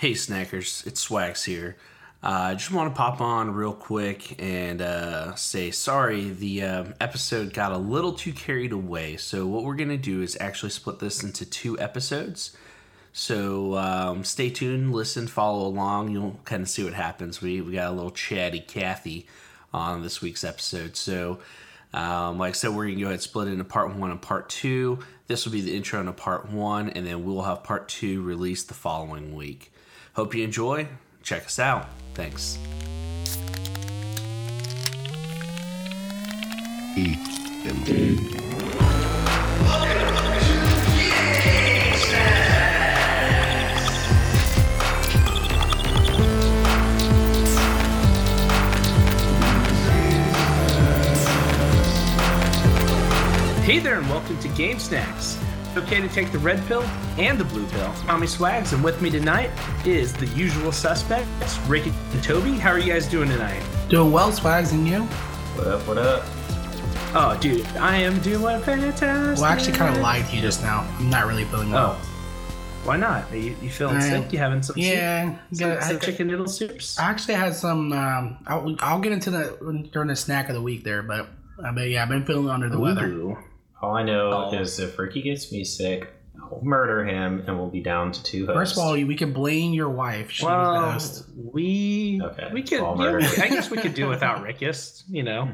Hey, snackers, it's Swags here. I uh, just want to pop on real quick and uh, say sorry, the um, episode got a little too carried away. So, what we're going to do is actually split this into two episodes. So, um, stay tuned, listen, follow along. You'll kind of see what happens. We, we got a little chatty Kathy on this week's episode. So, um, like I said, we're going to go ahead and split it into part one and part two. This will be the intro into part one, and then we'll have part two released the following week. Hope you enjoy. Check us out. Thanks. Eat them. Hey there, and welcome to Game Snacks. It's okay to take the red pill and the blue pill. Tommy Swags, and with me tonight is the usual suspects, Ricky and Toby. How are you guys doing tonight? Doing well, Swags, and you? What up, what up? Oh, dude, I am doing fantastic. Well, I actually kind of lied to you just now. I'm not really feeling well. Oh. Why not? Are you, you feeling I, sick? You having some yeah, soup? Yeah, some, some chicken noodle soups? I actually had some. Um, I'll, I'll get into that during the snack of the week there, but, uh, but yeah, I've been feeling under the Ooh. weather. All I know oh. is if Ricky gets me sick, I'll murder him and we'll be down to two hosts. First of all, we can blame your wife. She well, we okay, we could. Yeah, I guess we could do without Rickus. You know,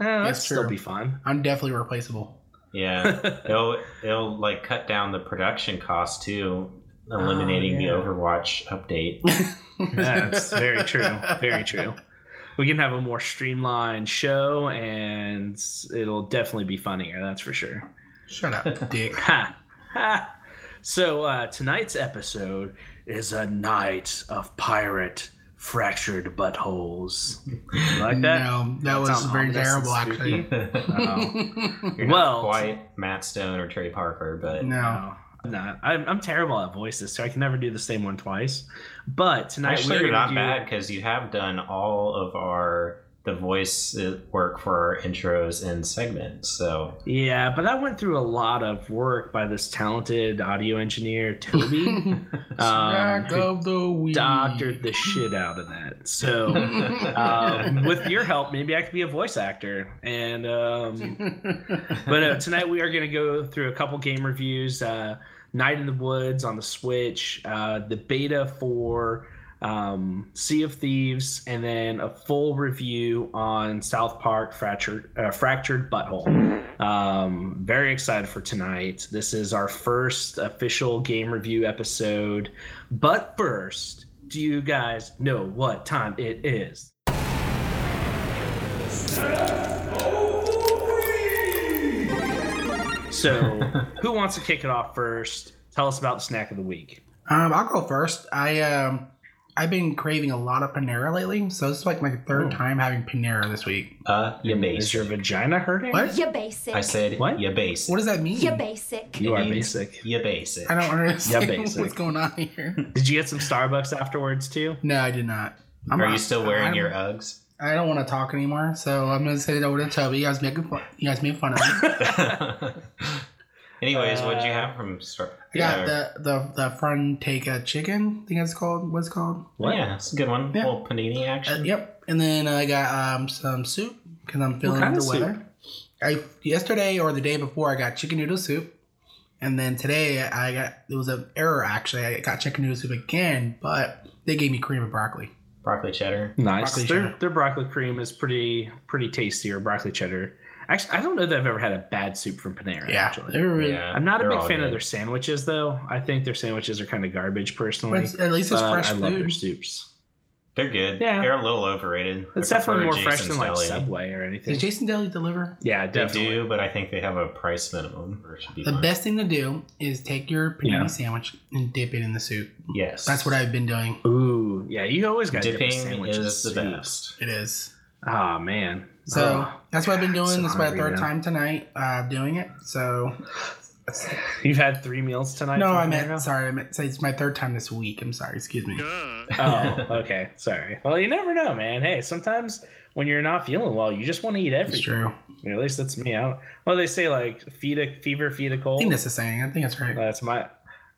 uh, that'd still be fun. I'm definitely replaceable. Yeah, it'll it'll like cut down the production cost too, eliminating oh, yeah. the Overwatch update. That's very true. Very true we can have a more streamlined show and it'll definitely be funnier that's for sure shut up dick ha, ha. so uh, tonight's episode is a night of pirate fractured buttholes you like that no that, that was very terrible actually oh. well quite matt stone or trey parker but no I'm not. I'm, I'm terrible at voices, so I can never do the same one twice. But tonight Actually, we're not do... bad because you have done all of our the voice work for our intros and segments. So yeah, but I went through a lot of work by this talented audio engineer Toby. um, of the week. Doctored the shit out of that. So um, with your help, maybe I could be a voice actor. And um, but uh, tonight we are going to go through a couple game reviews. Uh, Night in the Woods on the Switch, uh, the beta for um, Sea of Thieves, and then a full review on South Park Fractured, uh, Fractured Butthole. Um, very excited for tonight. This is our first official game review episode. But first, do you guys know what time it is? So, who wants to kick it off first? Tell us about the snack of the week. Um, I'll go first. I um, I've been craving a lot of Panera lately, so this is like my third oh. time having Panera this week. Uh, you basic. Is your vagina hurting? What? You basic. I said what? You basic. What does that mean? You basic. You are basic. You basic. I don't understand basic. what's going on here. Did you get some Starbucks afterwards too? No, I did not. I'm are not, you still wearing your Uggs? I don't want to talk anymore, so I'm gonna send it over to Toby. You guys making fun. You guys made fun of me. Anyways, uh, what'd you have from Star? I got the the the Frontega chicken. I think that's called. What's called? What? Yeah, it's a good one. Yeah. little panini action. Uh, yep. And then I got um some soup because I'm feeling under the weather. I yesterday or the day before I got chicken noodle soup, and then today I got it was an error actually. I got chicken noodle soup again, but they gave me cream and broccoli. Broccoli cheddar. Nice. Broccoli their, cheddar. their broccoli cream is pretty pretty tasty or broccoli cheddar. Actually, I don't know that I've ever had a bad soup from Panera. Yeah, actually, really, yeah, I'm not a big fan good. of their sandwiches, though. I think their sandwiches are kind of garbage, personally. But at least it's fresh I food. love their soups. They're good. Yeah, they're a little overrated. It's definitely more fresh than like Deli. Subway or anything. Does Jason Deli deliver? Yeah, definitely. They do, but I think they have a price minimum. Be the fine. best thing to do is take your panini yeah. sandwich and dip it in the soup. Yes, that's what I've been doing. Ooh, yeah, you always got dipping dip is the best. It is. Oh man. So oh, that's what I've been doing. This is my third now. time tonight uh, doing it. So you've had three meals tonight. No, I meant sorry. I meant say it's my third time this week. I'm sorry. Excuse me. oh, okay. Sorry. Well, you never know, man. Hey, sometimes when you're not feeling well, you just want to eat everything. It's true. I mean, at least that's me. out. well, they say like feed a fever, feed a cold. I think that's the saying. I think that's right. That's my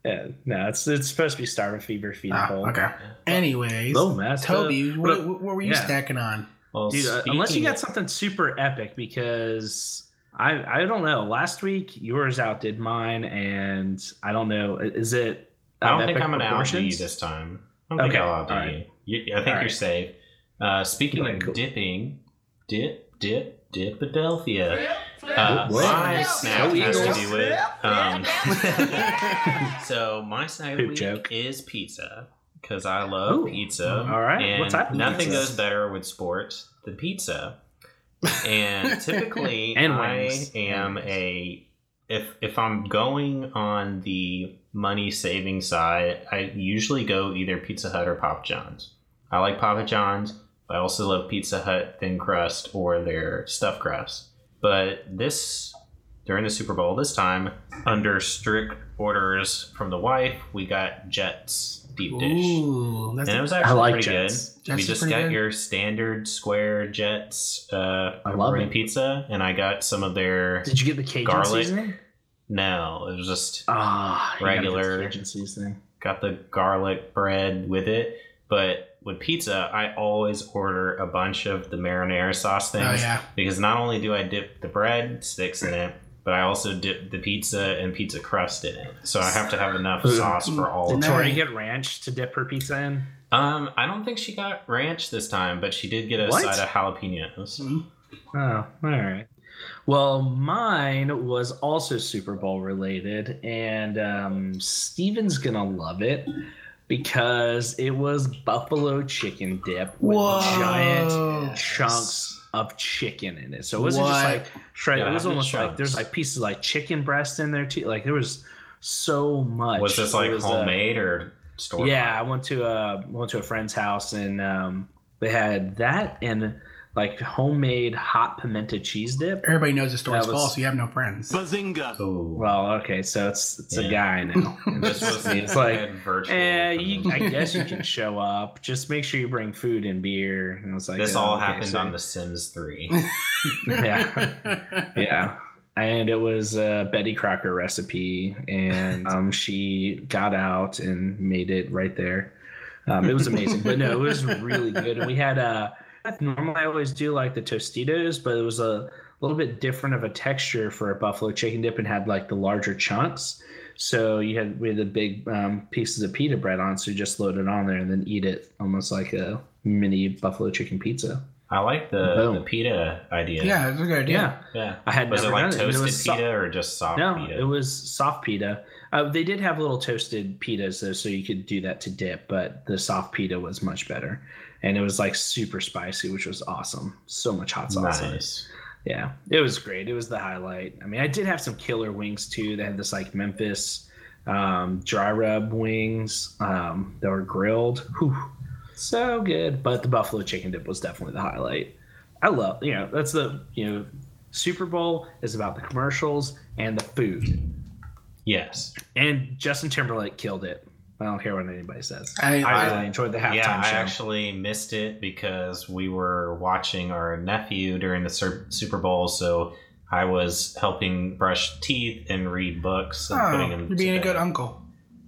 Yeah, no, it's it's supposed to be Starving Fever feed Ah, hole. okay. Anyways, Little mess. Toby, but- what, what were you yeah. stacking on? Well, Dude, uh, unless you got something super epic, because I I don't know. Last week yours outdid mine, and I don't know. Is it? I don't think I'm gonna outdo you this time. I don't think Okay, I'll outdo alright. you. you. I think you're Alright. safe. Uh, speaking Okay, of cool. dipping, dip, dip, Dipadelphia. Uh, What? my Flip, snack flip, has to do with. Um, so my snack of the Poop week joke. is pizza because I love Ooh, pizza. all right. And What type of nothing pizza? goes better with sports than pizza. And typically, And I am a if if I'm going on the money saving side, I usually go either Pizza Hut or Papa John's. I like Papa John's. I also love Pizza Hut thin crust or their stuffed crust. But this during the Super Bowl this time, under strict orders from the wife, we got Jets deep dish. Ooh, that's And it was actually like pretty Jets. good. Jets we just got good. your standard square Jets uh, I love it. pizza, and I got some of their. Did you get the Cajun Garlic. seasoning? No, it was just Ah, you gotta get the Regular. Cajun seasoning. got the garlic bread with it. But with pizza, I always order a bunch of the marinara sauce things. oh things yeah. because not only do I dip the bread sticks in it, but I also dip the pizza and pizza crust in it. So I have to have enough sauce for all Did of No. it. Tori get ranch to dip her pizza in? Um, I don't think she got ranch this time, but she did get a What? side of jalapenos. Mhm. Oh, all right. Well, mine was also Super Bowl related, and um, Steven's gonna love it because it was buffalo chicken dip with Whoa. giant chunks of chicken in it. So it wasn't just like shredded. Yeah, it was the almost like there's like pieces of, like chicken breast in there too. Like there was so much. Was this It like was, uh, homemade or store? yeah, I went to a went to a friend's house and um, they had that and like homemade hot pimento cheese dip. Everybody knows the story's That was- false. You have no friends. Bazinga! Ooh. Well, okay, so it's it's a guy now. this was it's like, virtual. eh, you, I guess you can show up. Just make sure you bring food and beer. And I was like, this oh, all okay, happened so- on The Sims 3. Yeah. yeah and it was a betty crocker recipe and um, she got out and made it right there um, it was amazing but no it was really good and we had uh normally i always do like the tostitos but it was a little bit different of a texture for a buffalo chicken dip and had like the larger chunks so you had we had the big um, pieces of pita bread on so you just load it on there and then eat it almost like a mini buffalo chicken pizza I like the, Boom. the pita idea. yeah, it's a good idea. yeah Yeah. i had Was it like done it. it toasted was so- pita or just soft no, pita? it was soft pita. Uh, they did have little toasted pitas though, so you could do that to dip. But the soft pita was much better, and it was like super spicy, which was awesome. So much hot sauce. in it. nice. Yeah, it was great. It was the highlight. I mean, I did have some killer wings too. They had this like Memphis um, dry rub wings um, that were grilled. Whew, so good. But the buffalo chicken dip was definitely the highlight. I love, you know, that's the, you know, Super Bowl is about the commercials and the food. Yes. And Justin Timberlake killed it. I don't care what anybody says. I, I I, really enjoyed the halftime yeah, I show. actually missed it because we were watching our nephew during the Super Bowl, so I was helping brush teeth and read books and putting oh, him. you're being to a good uncle.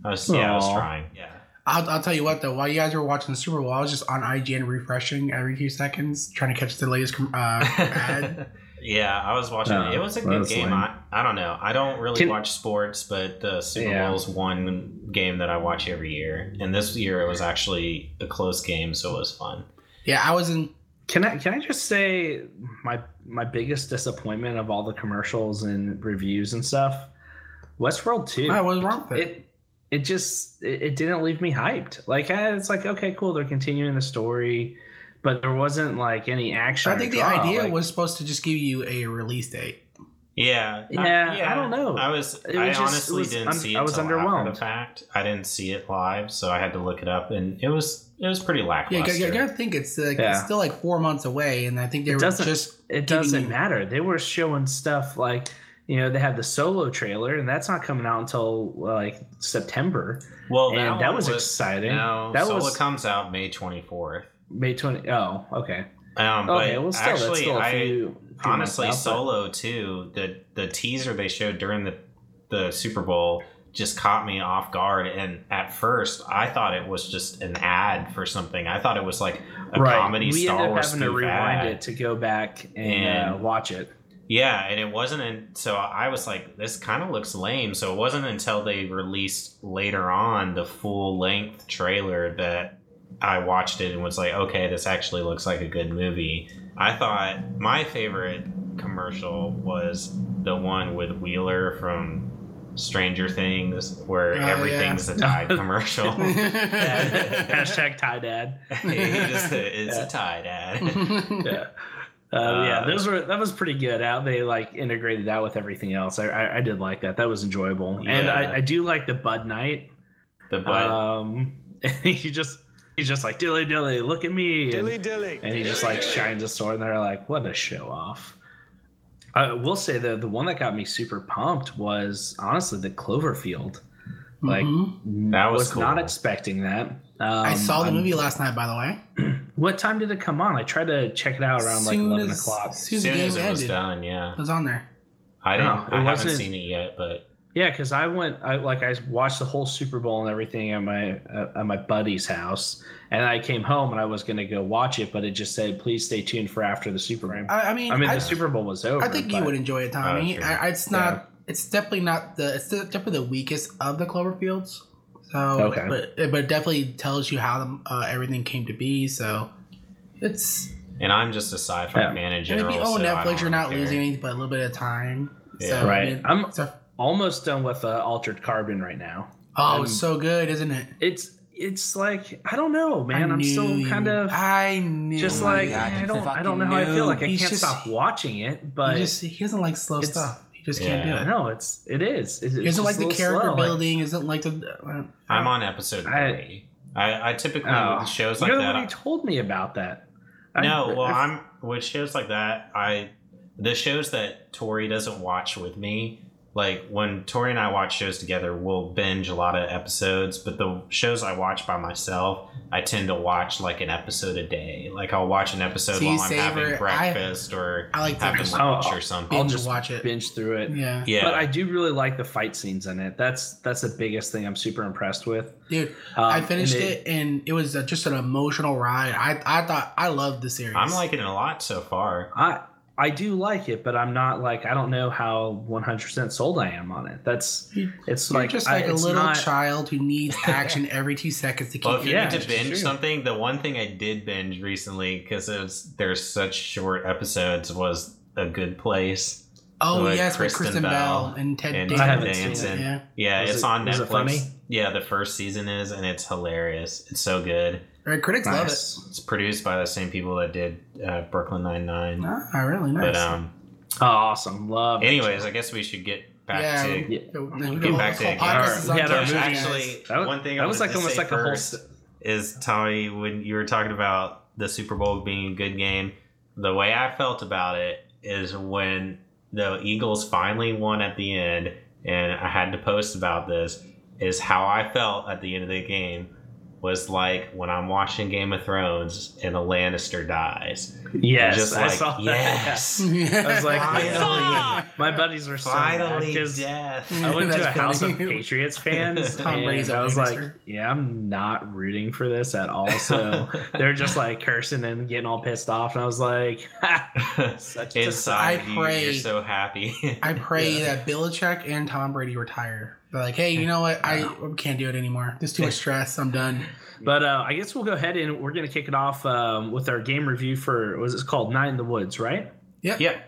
I was, yeah, I was trying. Yeah. I'll, I'll tell you what though, while you guys were watching the Super Bowl, I was just on IGN refreshing every few seconds, trying to catch the latest uh, ad. Yeah, I was watching Oh, it. It oh, was a good game. lame. I, I don't know. I don't really Can- watch sports, but the Super Yeah. Bowl is one game that I watch every year. And this year it was actually a close game, so it was fun. Yeah, I was in. Can I can I just say my my biggest disappointment of all the commercials and reviews and stuff? Westworld two. I was wrong with it. it it just it, it didn't leave me hyped. Like it's like okay, cool, they're continuing the story, but there wasn't like any action. I think the idea like- was supposed to just give you a release date. Yeah, Yeah, I don't know. I was, It I just- honestly was didn't un- see it. I was underwhelmed. the fact. I didn't see it live, so I had to look it up, and it was it was pretty Yeah, lackluster. you gotta, you gotta think it's like Yeah. it's still like four months away, and I think they It were doesn't- just it doesn't you- matter. They were showing stuff like you know they had the solo trailer, and that's not coming out until like September. well, and that, that one was exciting. No, That Solo was- comes out May twenty fourth. May twenty. Oh, okay. Um, Okay, but well, still, actually, still a I few. few honestly out, but- Solo too. The the teaser they showed during the the Super Bowl just caught me off guard. And at first, I thought it was just an ad for something. I thought it was like a comedy we Star ended up Wars having to rewind ad. it to go back and, And- uh, watch it. Yeah, and it wasn't. In, so I was like, this kind of looks lame. So it wasn't until they released later on the full length trailer that I watched it and was like, okay, this actually looks like a good movie. I thought my favorite commercial was the one with Wheeler from Stranger Things, where Oh, everything's a Tide commercial. Hashtag Tide Dad. he just it's Yeah. a Tide Dad. Yeah. Uh, yeah, Uh, those were that was pretty good. How they like integrated that with everything else. I, I, I did like that. That was enjoyable, and I, I do like the Bud Knight. The butt. Um, he just he's just like dilly dilly, look at me, and, Dilly dilly. and he just like shines a sword, and they're like, what a show off. I will say the the one that got me super pumped was honestly the Cloverfield. Like Mhm. That was was not expecting that. Um, I saw the I'm- movie last night, by the way. What time did it come on? I tried to check it out around like eleven as- o'clock. Soon as as the soon game as it was ended, done, yeah. it was on there. I don't. No, I haven't wasn't- seen it yet, but Yeah, because I went, I like, I watched the whole Super Bowl and everything at my uh, at my buddy's house, and I came home and I was gonna go watch it, but it just said, "Please stay tuned for after the Super Bowl." I, I mean, I mean, I, the Super Bowl was over. I think you would enjoy it, Tommy. Oh, sure. I, it's not. It's definitely not the. It's definitely the weakest of the Cloverfields. So, Okay. but but it definitely tells you how the, uh, everything came to be. So, it's and I'm just a sci-fi Yeah. fan in and general. if you own so I Netflix, don't you're not care. losing anything but a little bit of time. Yeah. So, Right. I mean, I'm so- almost done with uh, Altered Carbon right now. oh, I'm- it's so good, isn't it? It's it's like I don't know, man. I I'm still kind of I knew. just you. like God, I don't I don't know fucking how I feel. Like I He's can't just- stop watching it, but he just he doesn't like slow stuff. He just can't do it. know it's it is. It's, He doesn't like the character slow, like- building. Isn't like the. Uh, I'm on episode I- three. I, I typically Oh, with shows like you're that. one who told me about that. I- no, well, I- I'm with shows like that. I the shows that Tori doesn't watch with me. Like when Tori and I watch shows together, we'll binge a lot of episodes. But the shows I watch by myself, I tend to watch like an episode a day. Like I'll watch an episode See, while I'm Saver, having I- breakfast or I like to having just- lunch Oh, or something. I'll just watch it. binge through it. Yeah, yeah, But I do really like the fight scenes in it. That's that's the biggest thing I'm super impressed with. dude. Um, I finished and it, and it was uh, just an emotional ride. I I thought I loved the series. I'm liking it a lot so far. I I do like it, but I'm not like I don't know how 100% sold I am on it. That's it's You're like just like a little not- child who needs action every two seconds to keep. Well, if you Yeah, need to binge true. something, the one thing I did binge recently because there's such short episodes was A Good Place. oh with yes, with Kristen Kristen Bell Bell and Ted and Danson. I seen it. Yeah, Yeah, Was it's it- on Netflix. it funny? Yeah, the first season is, and it's hilarious. It's so good. Our critics love it. It's produced by the same people that did uh, Brooklyn Nine Nine. Ah, really nice. But um, Oh, awesome. Love. anyways, I guess we should get back yeah, to. Yeah. we- we- Get back to whole it. podcast Alright, is we had our Toy Story, movies. guys. Actually, That was, one thing I that was like to almost say like a whole. first- s- is Tommy when you were talking about the Super Bowl being a good game. The way I felt about it is when the Eagles finally won at the end, and I had to post about this. Is how I felt at the end of the game was like when I'm watching Game of Thrones and a Lannister dies. Yes, just I like saw that. yes, I was like, Finally. my buddies were so mad finally because death. I went to a That's house of. Patriots fans, Tom and Brady's a I was like, "Yeah, I'm not rooting for this at all." So they're just like cursing and getting all pissed off, and I was like, "Such a Inside I you, pray- you're so happy. I pray that Belichick and Tom Brady retire. They're like, hey, you know what? I can't do it anymore. There's too much stress. I'm done. But uh, I guess we'll go ahead and we're going to kick it off um, with our game review for was it called Night in the Woods, right? yeah. Yeah.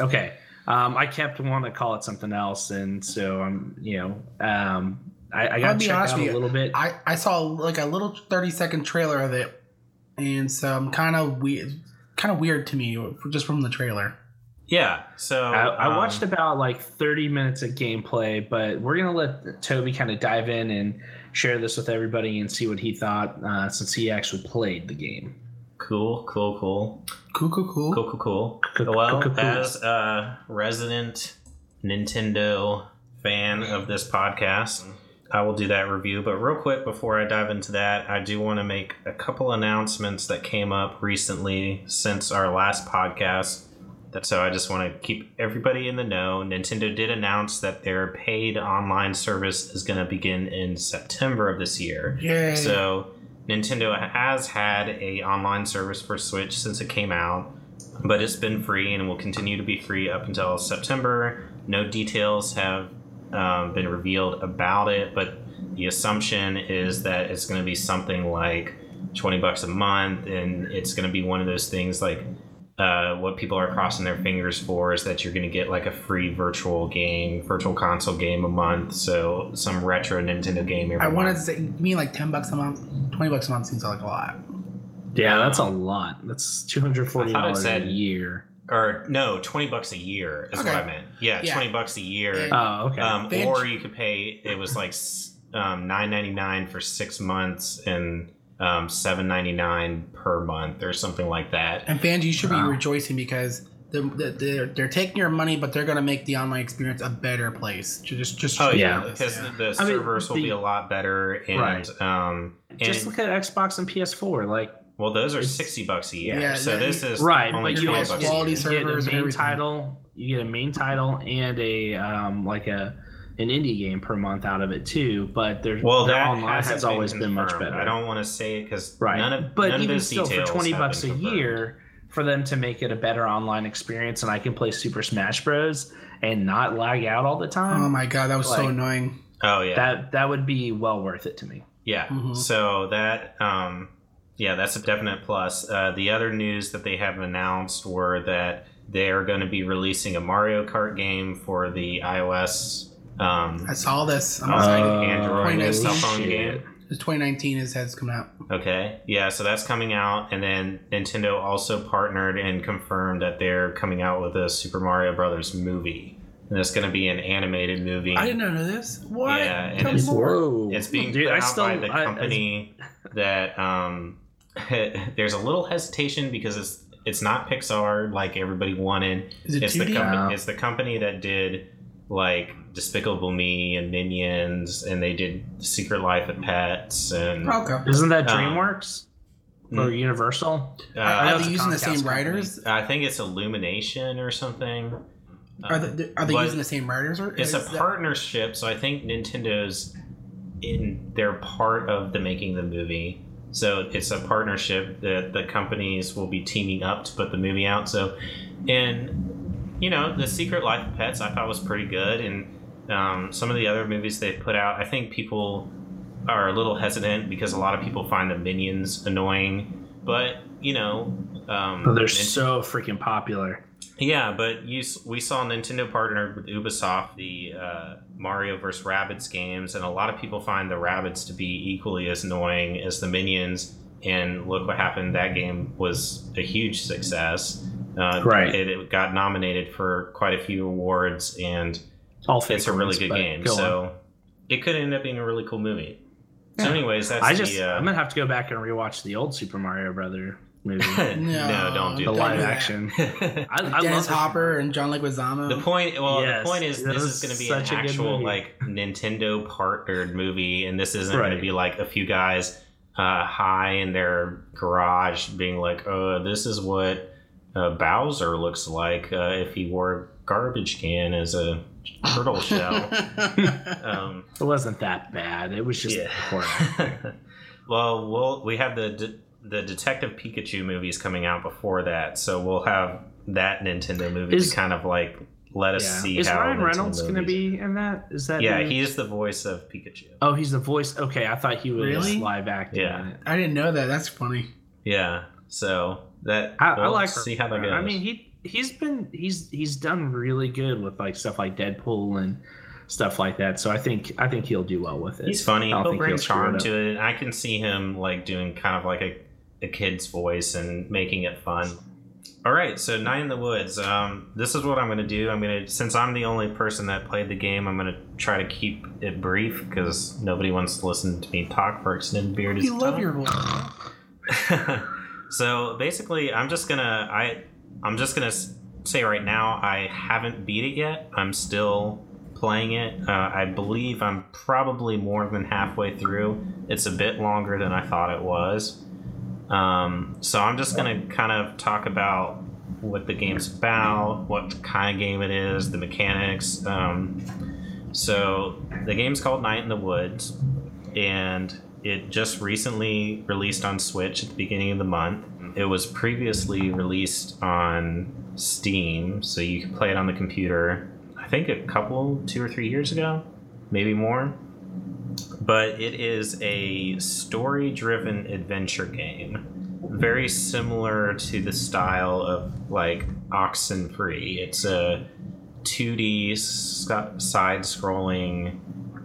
Okay. Um, I kept wanting to call it something else, and so I'm, you know, um, I, I got to be check honest out with a little bit. I, I saw like a little 30 second trailer of it, and so I'm kind of weird. Kind of weird to me just from the trailer. Yeah. So I, I um, watched about like 30 minutes of gameplay, but we're gonna let Toby kind of dive in and share this with everybody and see what he thought uh, since he actually played the game. Cool, cool, cool, Cool, cool, cool. cool, cool, cool. Cool, Well, cool, cool. as a resident Nintendo fan of this podcast, I will do that review. But real quick, before I dive into that, I do want to make a couple announcements that came up recently since our last podcast so I just want to keep everybody in the know. Nintendo did announce that their paid online service is going to begin in September of this year. Yay. So Nintendo has had a online service for Switch since it came out, but it's been free and will continue to be free up until September. No details have um, been revealed about it, but the assumption is that it's going to be something like 20 bucks a month and it's going to be one of those things like uh, what people are crossing their fingers for is that you're going to get like a free virtual game, virtual console game a month. So some retro Nintendo game every I wanted to say, you mean like 10 bucks a month? 20 bucks a month seems like a lot. Yeah, that's a lot. That's two hundred forty I dollars thought it a said- year. Or no, 20 bucks a year is Okay. what I meant. Yeah, Yeah. 20 bucks a year. Oh, okay. Um, or you could pay, it was like um, nine ninety nine for six months and um, seven ninety nine per month or something like that. And fans, you should be Wow. rejoicing because the, the, they're, they're taking your money, but they're going to make the online experience a better place. Ju- Just, just Oh Yeah. yeah, because Yeah. the, the I mean, servers will be a lot better, and Right. um, and Just look at Xbox and PS4. Like, well, those are sixty bucks a year. Yeah, so yeah, this is right, only but you twenty bucks quality a year. you get a servers and main title. You get a main title and a um, like a an indie game per month out of it too. But there's Well, their that online hasn't has always been much better. I don't want to say it because right, none of but none of even those still, for twenty bucks a confirmed. year, for them to make it a better online experience, and I can play Super Smash Bros. and not lag out all the time. Oh my god, that was so annoying. Oh yeah, that that would be well worth it to me. Yeah. Mhm. So that, um, yeah, that's a definite plus. Uh, the other news that they have announced were that they are going to be releasing a Mario Kart game for the iOS. Um, I saw this. I'm Uh, excited. Android and 2019 cell phone shit. game. It's 2019 is has coming out. okay. Yeah. So that's coming out, and then Nintendo also partnered and confirmed that they're coming out with a Super Mario Brothers movie. And it's going to be an animated movie. I did not know this. What? Yeah, and Tell it's- Whoa, It's being Dude, put I out still- by the I- company that um, there's a little hesitation because it's it's not Pixar like everybody wanted. Is it It's 2D? company. No. It's the company that did like Despicable Me and Minions, and they did Secret Life of Pets and Okay. Isn't that Um, DreamWorks or Mm. Universal? uh, Are they it's a using the Comcast same company. writers? I think it's Illumination or something. Are they, are they But using the same writers? Or It's a is that- partnership, so I think Nintendo's in they're part of the making the movie. So it's a partnership that the companies will be teaming up to put the movie out. So, and you know, the Secret Life of Pets I thought was pretty good, and um, some of the other movies they put out, I think people are a little hesitant because a lot of people find the minions annoying. But you know, um, Oh, they're Nint- so freaking popular. yeah, but you we saw Nintendo partnered with Ubisoft the uh, Mario vs. Rabbids games, and a lot of people find the Rabbids to be equally as annoying as the minions. And look what happened! That game was a huge success. Uh, Right. It, it got nominated for quite a few awards, and All fake it's a really good game. go on. So it could end up being a really cool movie. So, anyways, that's I just the. Uh, I'm gonna have to go back and rewatch the old Super Mario Brother movie, no, don't do the Don't live do that. action. I, I love Dennis the- Hopper and John Leguizamo. The point, well, Yes, the point is, this is going to be such a an good actual like Nintendo partnered movie, and this isn't going to be like a few guys uh, high in their garage being like, "Oh, this is what uh, Bowser looks like uh, if he wore a garbage can as a turtle shell." um, It wasn't that bad. It was just Yeah. horrible. well, we'll we have the de- the Detective Pikachu movies coming out before that, so we'll have that Nintendo movie Is- to kind of like let us Yeah. see Is how Ryan Nintendo Reynolds going to be in that? Is that Yeah, who- he's the voice of Pikachu. Oh, he's the voice. Okay, I thought he was Really? live acting. Yeah. in it. I didn't know that. That's funny. Yeah, so that I, I we'll like. see how that goes. I mean, he he's been he's he's done really good with like stuff like Deadpool and stuff like that. So I think I think he'll do well with it. he's funny. I don't He'll think bring he'll charm it to it. I can see him like doing kind of like a, a kid's voice and making it fun. All right, so Night in the Woods. Um, this is what I'm going to do. I'm going to, since I'm the only person that played the game, I'm going to try to keep it brief because nobody wants to listen to me talk for extended period You love time. your voice. so basically, I'm just gonna I I'm just gonna say right now I haven't beat it yet. I'm still playing it. Uh, I believe I'm probably more than halfway through. It's a bit longer than I thought it was. Um, so I'm just gonna kind of talk about what the game's about, what kind of game it is, the mechanics. Um, so the game's called Night in the Woods, and it just recently released on Switch at the beginning of the month. It was previously released on Steam, so you could play it on the computer. I think a couple, two or three years ago, maybe more. But it is a story driven adventure game. Very similar to the style of like Oxenfree. It's a 2D side scrolling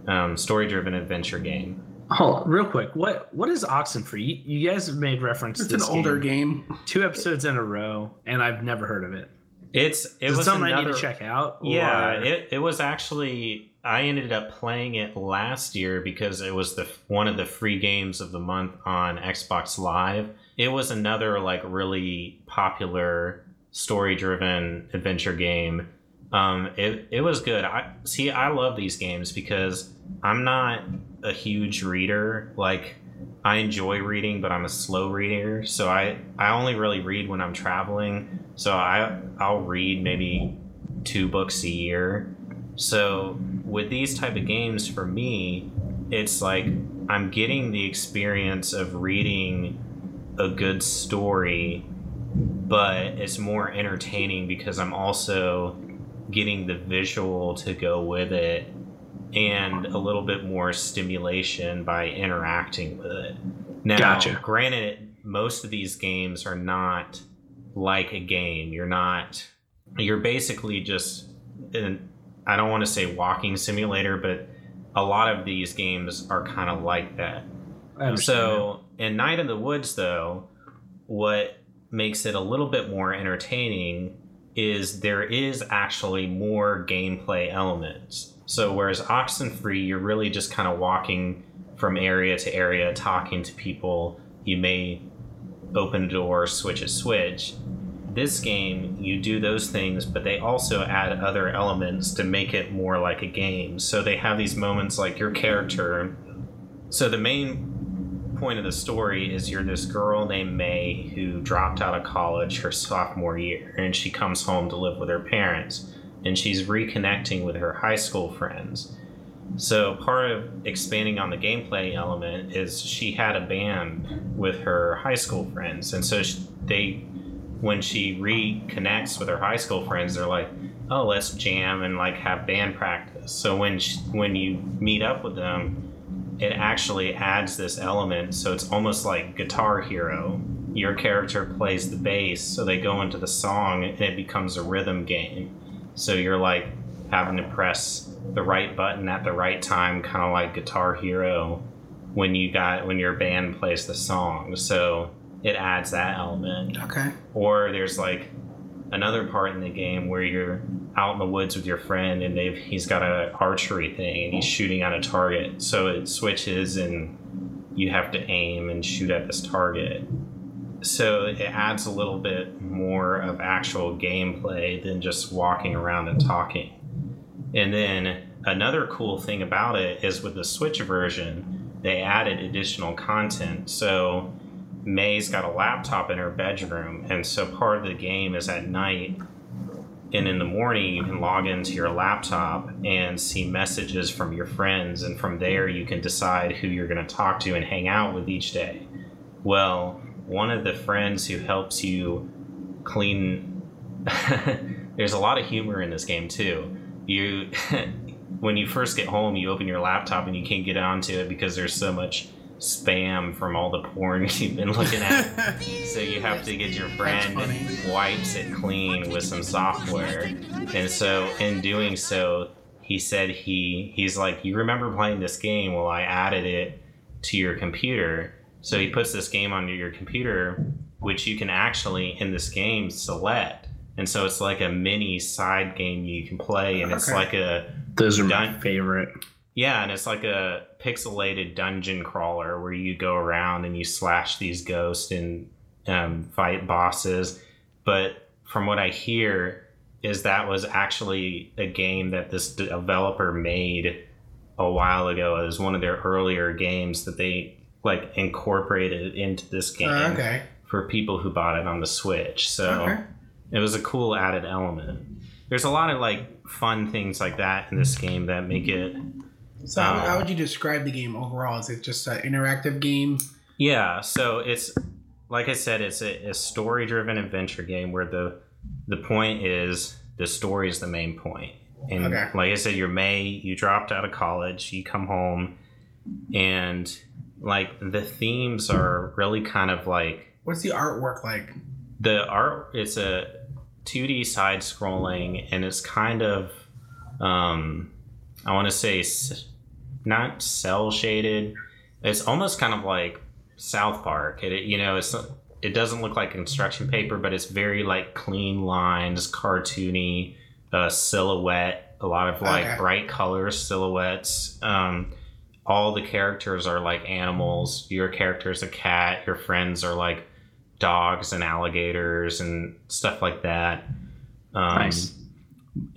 um, story driven adventure game. Oh, real quick, what what is Oxenfree? You, you guys have made reference It's to an this older game game. two episodes in a row, and I've never heard of it. It's it Is it was something I another, need to check out? Yeah, or- it, it was actually I ended up playing it last year because it was the one of the free games of the month on Xbox Live. It was another like really popular story driven adventure game. Um, it it was good. I see. I love these games because I'm not a huge reader. Like I enjoy reading, but I'm a slow reader. So I I only really read when I'm traveling. So I I'll read maybe two books a year. So with these type of games for me, it's like I'm getting the experience of reading a good story, but it's more entertaining because I'm also getting the visual to go with it and a little bit more stimulation by interacting with it. Now, Gotcha. granted, most of these games are not like a game. You're not. You're basically just. An, I don't want to say walking simulator, but a lot of these games are kind of like that. So in Night in the Woods, though, what makes it a little bit more entertaining is there is actually more gameplay elements. So whereas Oxenfree, you're really just kind of walking from area to area, talking to people. You may open a door, switch a switch. This game, you do those things, but they also add other elements to make it more like a game. So they have these moments like your character. So the main point of the story is you're this girl named May who dropped out of college her sophomore year, and she comes home to live with her parents, and she's reconnecting with her high school friends. So part of expanding on the gameplay element is she had a band with her high school friends, and so sh they, when she reconnects with her high school friends, they're like, "Oh, let's jam and like have band practice." So when sh when you meet up with them, it actually adds this element, so it's almost like Guitar Hero. Your character plays the bass, so they go into the song, and it becomes a rhythm game. So you're like having to press the right button at the right time, kind of like Guitar Hero when you got when your band plays the song. So it adds that element. Okay. Or there's like another part in the game where you're out in the woods with your friend and they've he's got a archery thing and he's shooting at a target. So it switches and you have to aim and shoot at this target. So it adds a little bit more of actual gameplay than just walking around and talking. And then another cool thing about it is with the Switch version, they added additional content. So May's got a laptop in her bedroom, and so part of the game is at night. And in the morning, you can log into your laptop and see messages from your friends, and from there, you can decide who you're going to talk to and hang out with each day. Well, one of the friends who helps you clean. There's a lot of humor in this game, too. You. when you first get home, you open your laptop and you can't get onto it because there's so much spam from all the porn you've been looking at. so you have to get your friend wipes it clean with some software. And so in doing so, he said he he's like, You remember playing this game? Well I added it to your computer. So he puts this game onto your computer, which you can actually in this game select. And so it's like a mini side game you can play and it's Okay. like a Those are my favorite. yeah, and it's like a pixelated dungeon crawler where you go around and you slash these ghosts and um, fight bosses. But from what I hear, is that was actually a game that this developer made a while ago. It was one of their earlier games that they like incorporated into this game Uh, okay. for people who bought it on the Switch. So Okay. it was a cool added element. There's a lot of like fun things like that in this game that make it. So, how, how would you describe the game overall? Is it just an interactive game? Yeah, so it's like I said, it's a, a story driven adventure game where the the point is the story is the main point. And Okay. like I said, you're May, you dropped out of college, you come home, and like the themes are really kind of like What's the artwork like? the art it's a 2d side scrolling and it's kind of um i want to say not cell shaded it's almost kind of like south park it, you know it's it doesn't look like construction paper but it's very like clean lines cartoony uh, silhouette a lot of like Okay. bright colors silhouettes um all the characters are like animals your character is a cat your friends are like dogs and alligators and stuff like that. Um, Nice.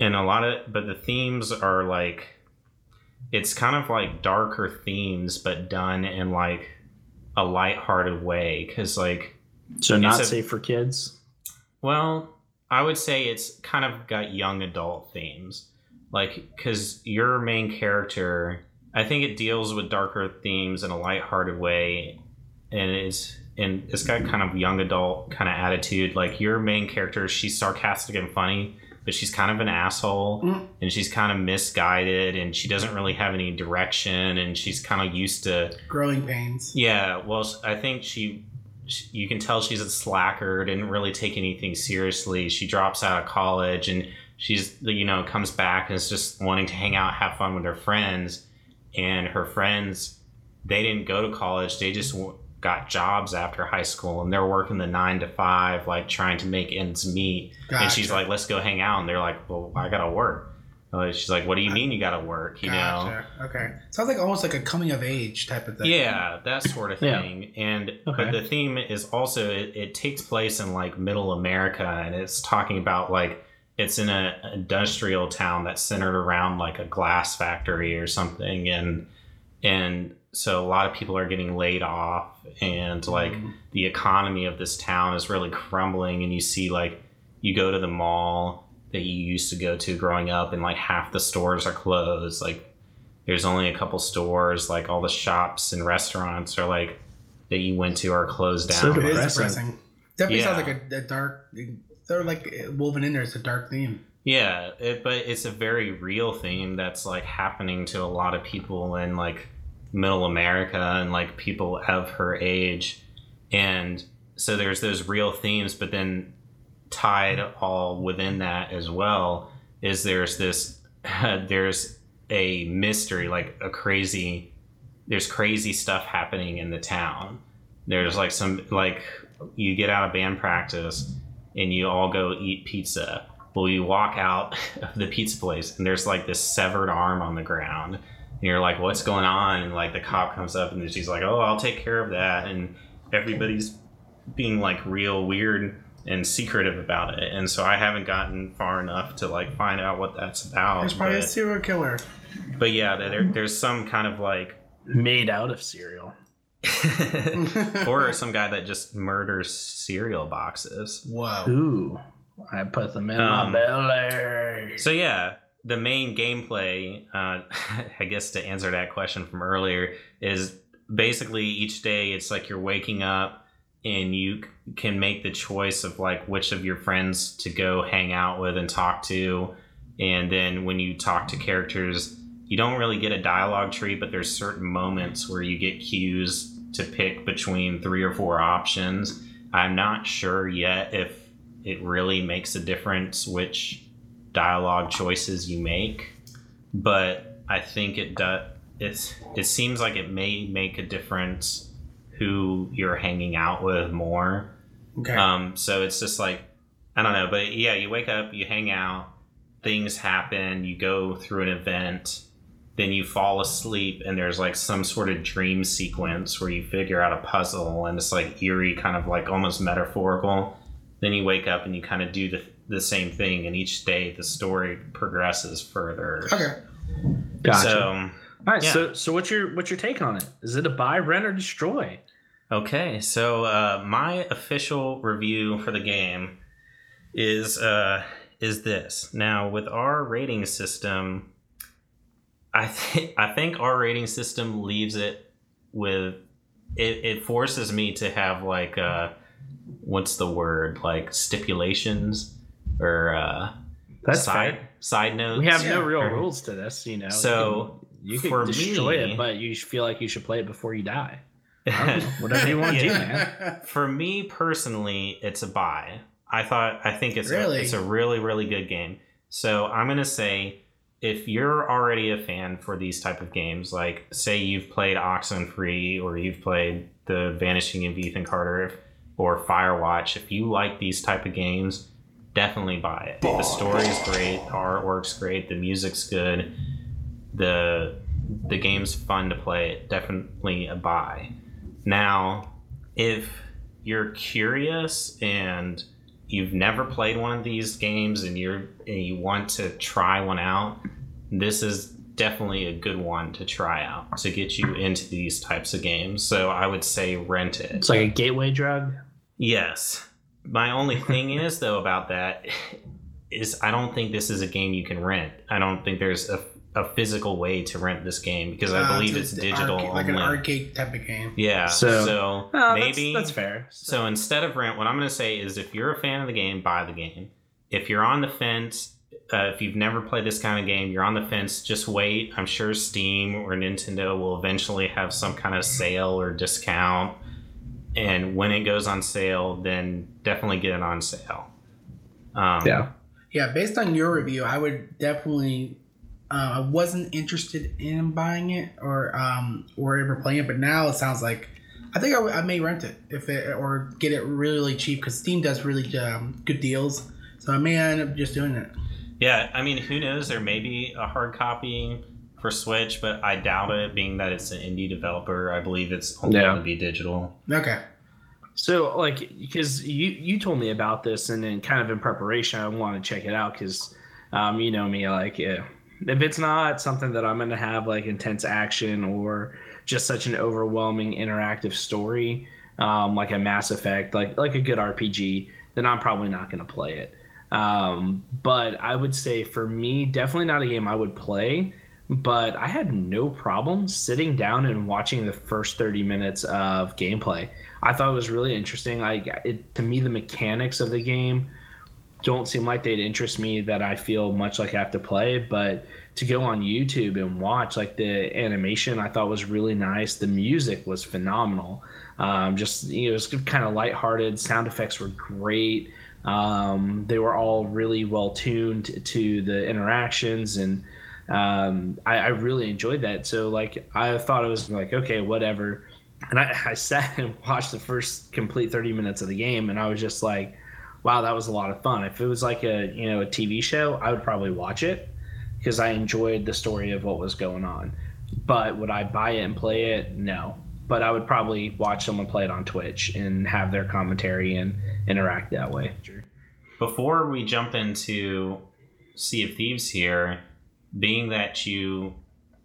And a lot of, but the themes are like, it's kind of like darker themes, but done in like a lighthearted way. Cause like, So not a- safe for kids. well, I would say it's kind of got young adult themes. Like, because your main character, I think it deals with darker themes in a lighthearted way. And it's, and it's got kind of young adult kind of attitude. Like, your main character, she's sarcastic and funny, but she's kind of an asshole. Mm. And she's kind of misguided and she doesn't really have any direction. And she's kind of used to, Growing pains. yeah, well, I think she, she, you can tell she's a slacker, didn't really take anything seriously. She drops out of college and she's, you know, comes back and is just wanting to hang out, have fun with her friends. And her friends, they didn't go to college, they just w- got jobs after high school and they're working the nine to five, like trying to make ends meet. And she's like, let's go hang out. And they're like, well, I gotta work. Uh, She's like, what do you mean you gotta work? You know? Gotcha. Okay. Sounds like almost like a coming of age type of thing. Yeah, that sort of Yeah. thing. And Okay. but the theme is also it, it takes place in like middle America and it's talking about like it's in an industrial town that's centered around like a glass factory or something and and so a lot of people are getting laid off and like Mhm. the economy of this town is really crumbling and you see like you go to the mall that you used to go to growing up and like half the stores are closed like there's only a couple stores like all the shops and restaurants are like that you went to are closed down So It is Depressing. depressing. Definitely Yeah. sounds like a, a dark. They're like eh, woven in there. It's a dark theme. yeah it, but it's a very real theme that's like happening to a lot of people in like middle america and like people of her age and so there's those real themes but then tied all within that as well is there's this there's a mystery like a crazy there's crazy stuff happening in the town there's like some like you get out of band practice and you all go eat pizza. Well you walk out of the pizza place and there's like this severed arm on the ground. And you're like what's going on? And like the cop comes up and she's like oh i'll take care of that. And everybody's being like real weird and secretive about it. And so i haven't gotten far enough to like find out what that's about It's probably a but, serial killer. but yeah there, there's some kind of like Made out of cereal. or some guy that just murders cereal boxes Whoa. Ooh. I put them in Um, my belly. So yeah, the main gameplay, uh, I guess to answer that question from earlier, is basically each day it's like you're waking up and you can make the choice of like which of your friends to go hang out with and talk to, and then when you talk to characters, you don't really get a dialogue tree, but there's certain moments where you get cues to pick between three or four options. I'm not sure yet if it really makes a difference which dialogue choices you make, but I think it does. It's it seems like it may make a difference who you're hanging out with more. Okay. Um, so it's just like I don't know, but yeah, you wake up, you hang out, things happen, you go through an event, then you fall asleep, and there's like some sort of dream sequence where you figure out a puzzle, and it's like eerie, kind of like almost metaphorical. Then you wake up and you kind of do the, the same thing, and each day the story progresses further. okay. Gotcha. So All right. yeah. So, so what's your what's your take on it? Is it a buy, rent, or destroy? Okay, so uh, my official review for the game is uh is this. Now with our rating system, I think I think our rating system leaves it with it, it forces me to have like uh what's the word like stipulations or uh That's side fair. side notes. We have no Yeah. real rules to this, you know. So, you can, you for can destroy me- it, but you feel like you should play it before you die. I don't know, Whatever you want to do, man. For me personally, it's a buy. I thought I think it's Really? a, it's a really really good game. So I'm gonna say if you're already a fan for these type of games, like say you've played Oxenfree or you've played the Vanishing of Ethan Carter or Firewatch, if you like these type of games, definitely buy it. The story's great, the artwork's great, the music's good, the the game's fun to play. Definitely a buy. Now, if you're curious and you've never played one of these games and you're and you want to try one out, this is definitely a good one to try out to get you into these types of games. So I would say rent it. It's like a gateway drug. Yes. My only thing is though about that is I don't think this is a game you can rent. I don't think there's a, a physical way to rent this game because I Uh, believe so it's the digital arcade- like an only. arcade type of game. Yeah. So- So, Oh, maybe that's, that's fair. so instead of rent, what I'm going to say is if you're a fan of the game, buy the game. If you're on the fence, uh, if you've never played this kind of game, you're on the fence, just wait. I'm sure Steam or Nintendo will eventually have some kind of sale or discount. And when it goes on sale, then definitely get it on sale. Um, yeah. Yeah, based on your review, I would definitely. Uh, I wasn't interested in buying it or um or ever playing it, but now it sounds like I think I, I may rent it if it or get it really, really cheap because Steam does really um, good deals. So I may end up just doing it. Yeah, I mean, who knows? There may be a hard copy for Switch, but I doubt it, being that it's an indie developer. I believe it's only Yeah. going to be digital. Okay. So, like, because you you told me about this, and then kind of in preparation, I want to check it out because, um, you know me, like, yeah, if it's not something that I'm going to have like intense action or just such an overwhelming interactive story, um, like a Mass Effect, like like a good RPG, then I'm probably not going to play it. Um, but I would say for me, definitely not a game I would play. But I had no problem sitting down and watching the first 30 minutes of gameplay. I thought it was really interesting. Like it, to me, the mechanics of the game don't seem like they'd interest me that I feel much like I have to play. But to go on YouTube and watch, like the animation, I thought was really nice. The music was phenomenal. Um, just you know, it was kind of lighthearted. Sound effects were great. Um, they were all really well tuned to the interactions and um, I, I really enjoyed that. So like I thought it was like okay, whatever. And I, I sat and watched the first complete thirty minutes of the game, and I was just like, wow, that was a lot of fun. If it was like a you know a TV show, I would probably watch it because I enjoyed the story of what was going on. But would I buy it and play it? No. But I would probably watch someone play it on Twitch and have their commentary and interact that way. Before we jump into Sea of Thieves here, being that you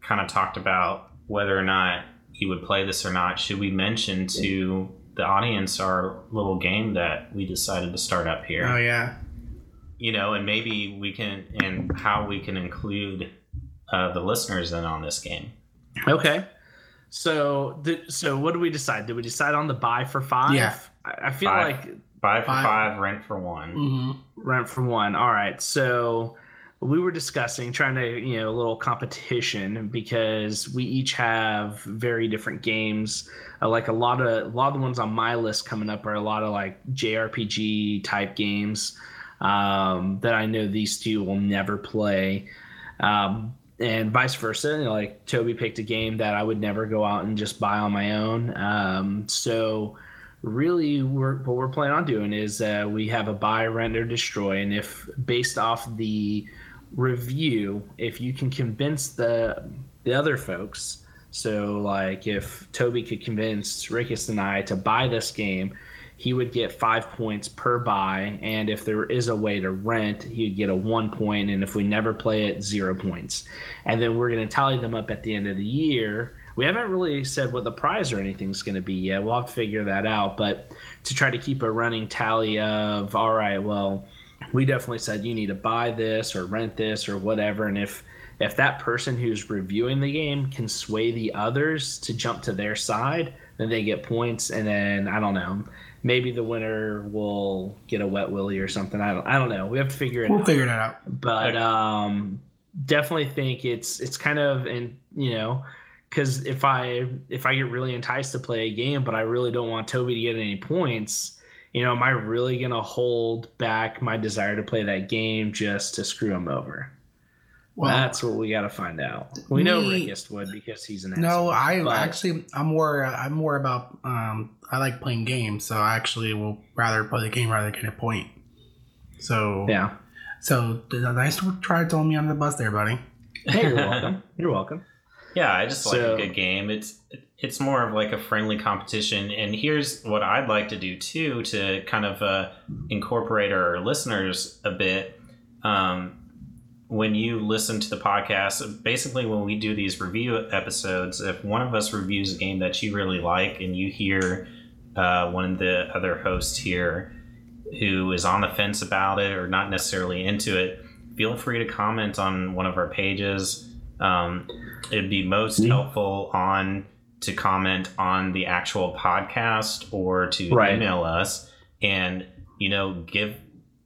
kind of talked about whether or not you would play this or not, should we mention to the audience our little game that we decided to start up here? Oh yeah. You know, and maybe we can, and how we can include uh, the listeners in on this game. Okay. So, th- so what did we decide? Did we decide on the buy for five? Yeah. I, I feel Five. like Buy for Five. five, rent for one. hmm rent for one. All right. So we were discussing trying to, you know, a little competition because we each have very different games. Uh, like a lot of a lot of the ones on my list coming up are a lot of like JRPG type games um, that I know these two will never play. Um, and vice versa. You know, like Toby picked a game that I would never go out and just buy on my own. Um, so really we're, what we're planning on doing is uh, we have a buy rent or destroy and if based off the review if you can convince the the other folks. So like if toby could convince Rickus and i to buy this game he would get five points per buy. And if there is a way to rent he'd get a one point. And if we never play it zero points. And then we're to tally them up at the end of the year. We haven't really said what the prize or anything's going to be yet. We'll have to figure that out. But to try to keep a running tally of, all right, well, we definitely said you need to buy this or rent this or whatever. And if if that person who's reviewing the game can sway the others to jump to their side, then they get points. And then I don't know, maybe the winner will get a wet willy or something. I don't I don't know. We have to figure it we'll out. figure that out. But um, definitely think it's it's kind of and you know because if I if I get really enticed to play a game, but I really don't want Toby to get any points you know, am I really going to hold back my desire to play that game just to screw him over? Well, that's what we got to find out. We me, know Rickist would because he's an. No, I but, actually, I'm more. I'm more about. Um, I like playing games, so I actually will rather play the game rather than get a point. So yeah. So nice to try throwing me under the bus there, buddy. Hey, you're welcome. You're welcome. Yeah, I just so, like a good game. It's it's more of like a friendly competition. And here's what I'd like to do too to kind of uh, incorporate our listeners a bit. Um, when you listen to the podcast, basically when we do these review episodes, if one of us reviews a game that you really like and you hear uh, one of the other hosts here who is on the fence about it or not necessarily into it, feel free to comment on one of our pages. Um, it'd be most yeah. helpful on to comment on the actual podcast or to right. email us and you know give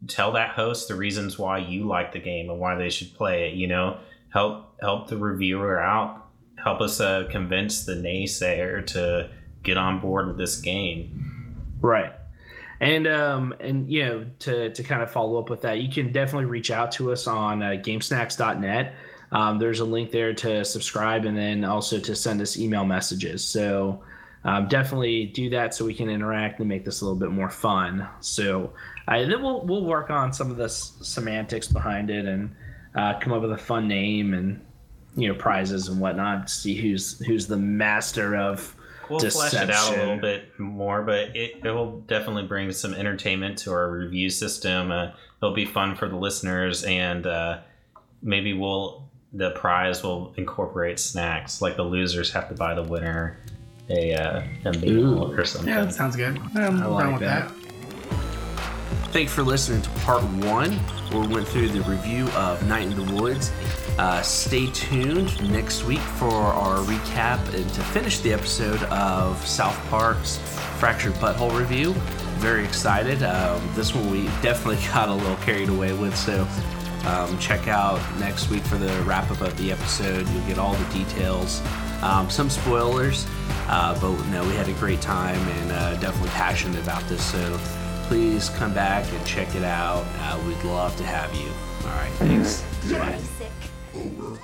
tell that host the reasons why you like the game and why they should play it you know? Help help the reviewer out. Help us uh, convince the naysayer to get on board with this game. Right. And um and you know to to kind of follow up with that you can definitely reach out to us on uh, gamesnacks.net um, there's a link there to subscribe and then also to send us email messages. So um, definitely do that so we can interact and make this a little bit more fun. So uh, then we'll we'll work on some of the s- semantics behind it and uh, come up with a fun name and you know prizes and whatnot. See who's who's the master of. We'll deception. flesh it out a little bit more, but it, it will definitely bring some entertainment to our review system. Uh, it'll be fun for the listeners, and uh, maybe we'll the prize will incorporate snacks. Like the losers have to buy the winner a, uh, a meal Ooh. or something. Yeah, that sounds good. I'm I like that. that. Thanks for listening to part one, where we went through the review of Night in the Woods. Uh, stay tuned next week for our recap and to finish the episode of South Park's Fractured But Whole review. Very excited. Um, this one we definitely got a little carried away with, so um, check out next week for the wrap up of the episode. You'll get all the details, um, some spoilers, uh, but no, we had a great time and uh, definitely passionate about this. So please come back and check it out. Uh, we'd love to have you. All right, thanks. Bye.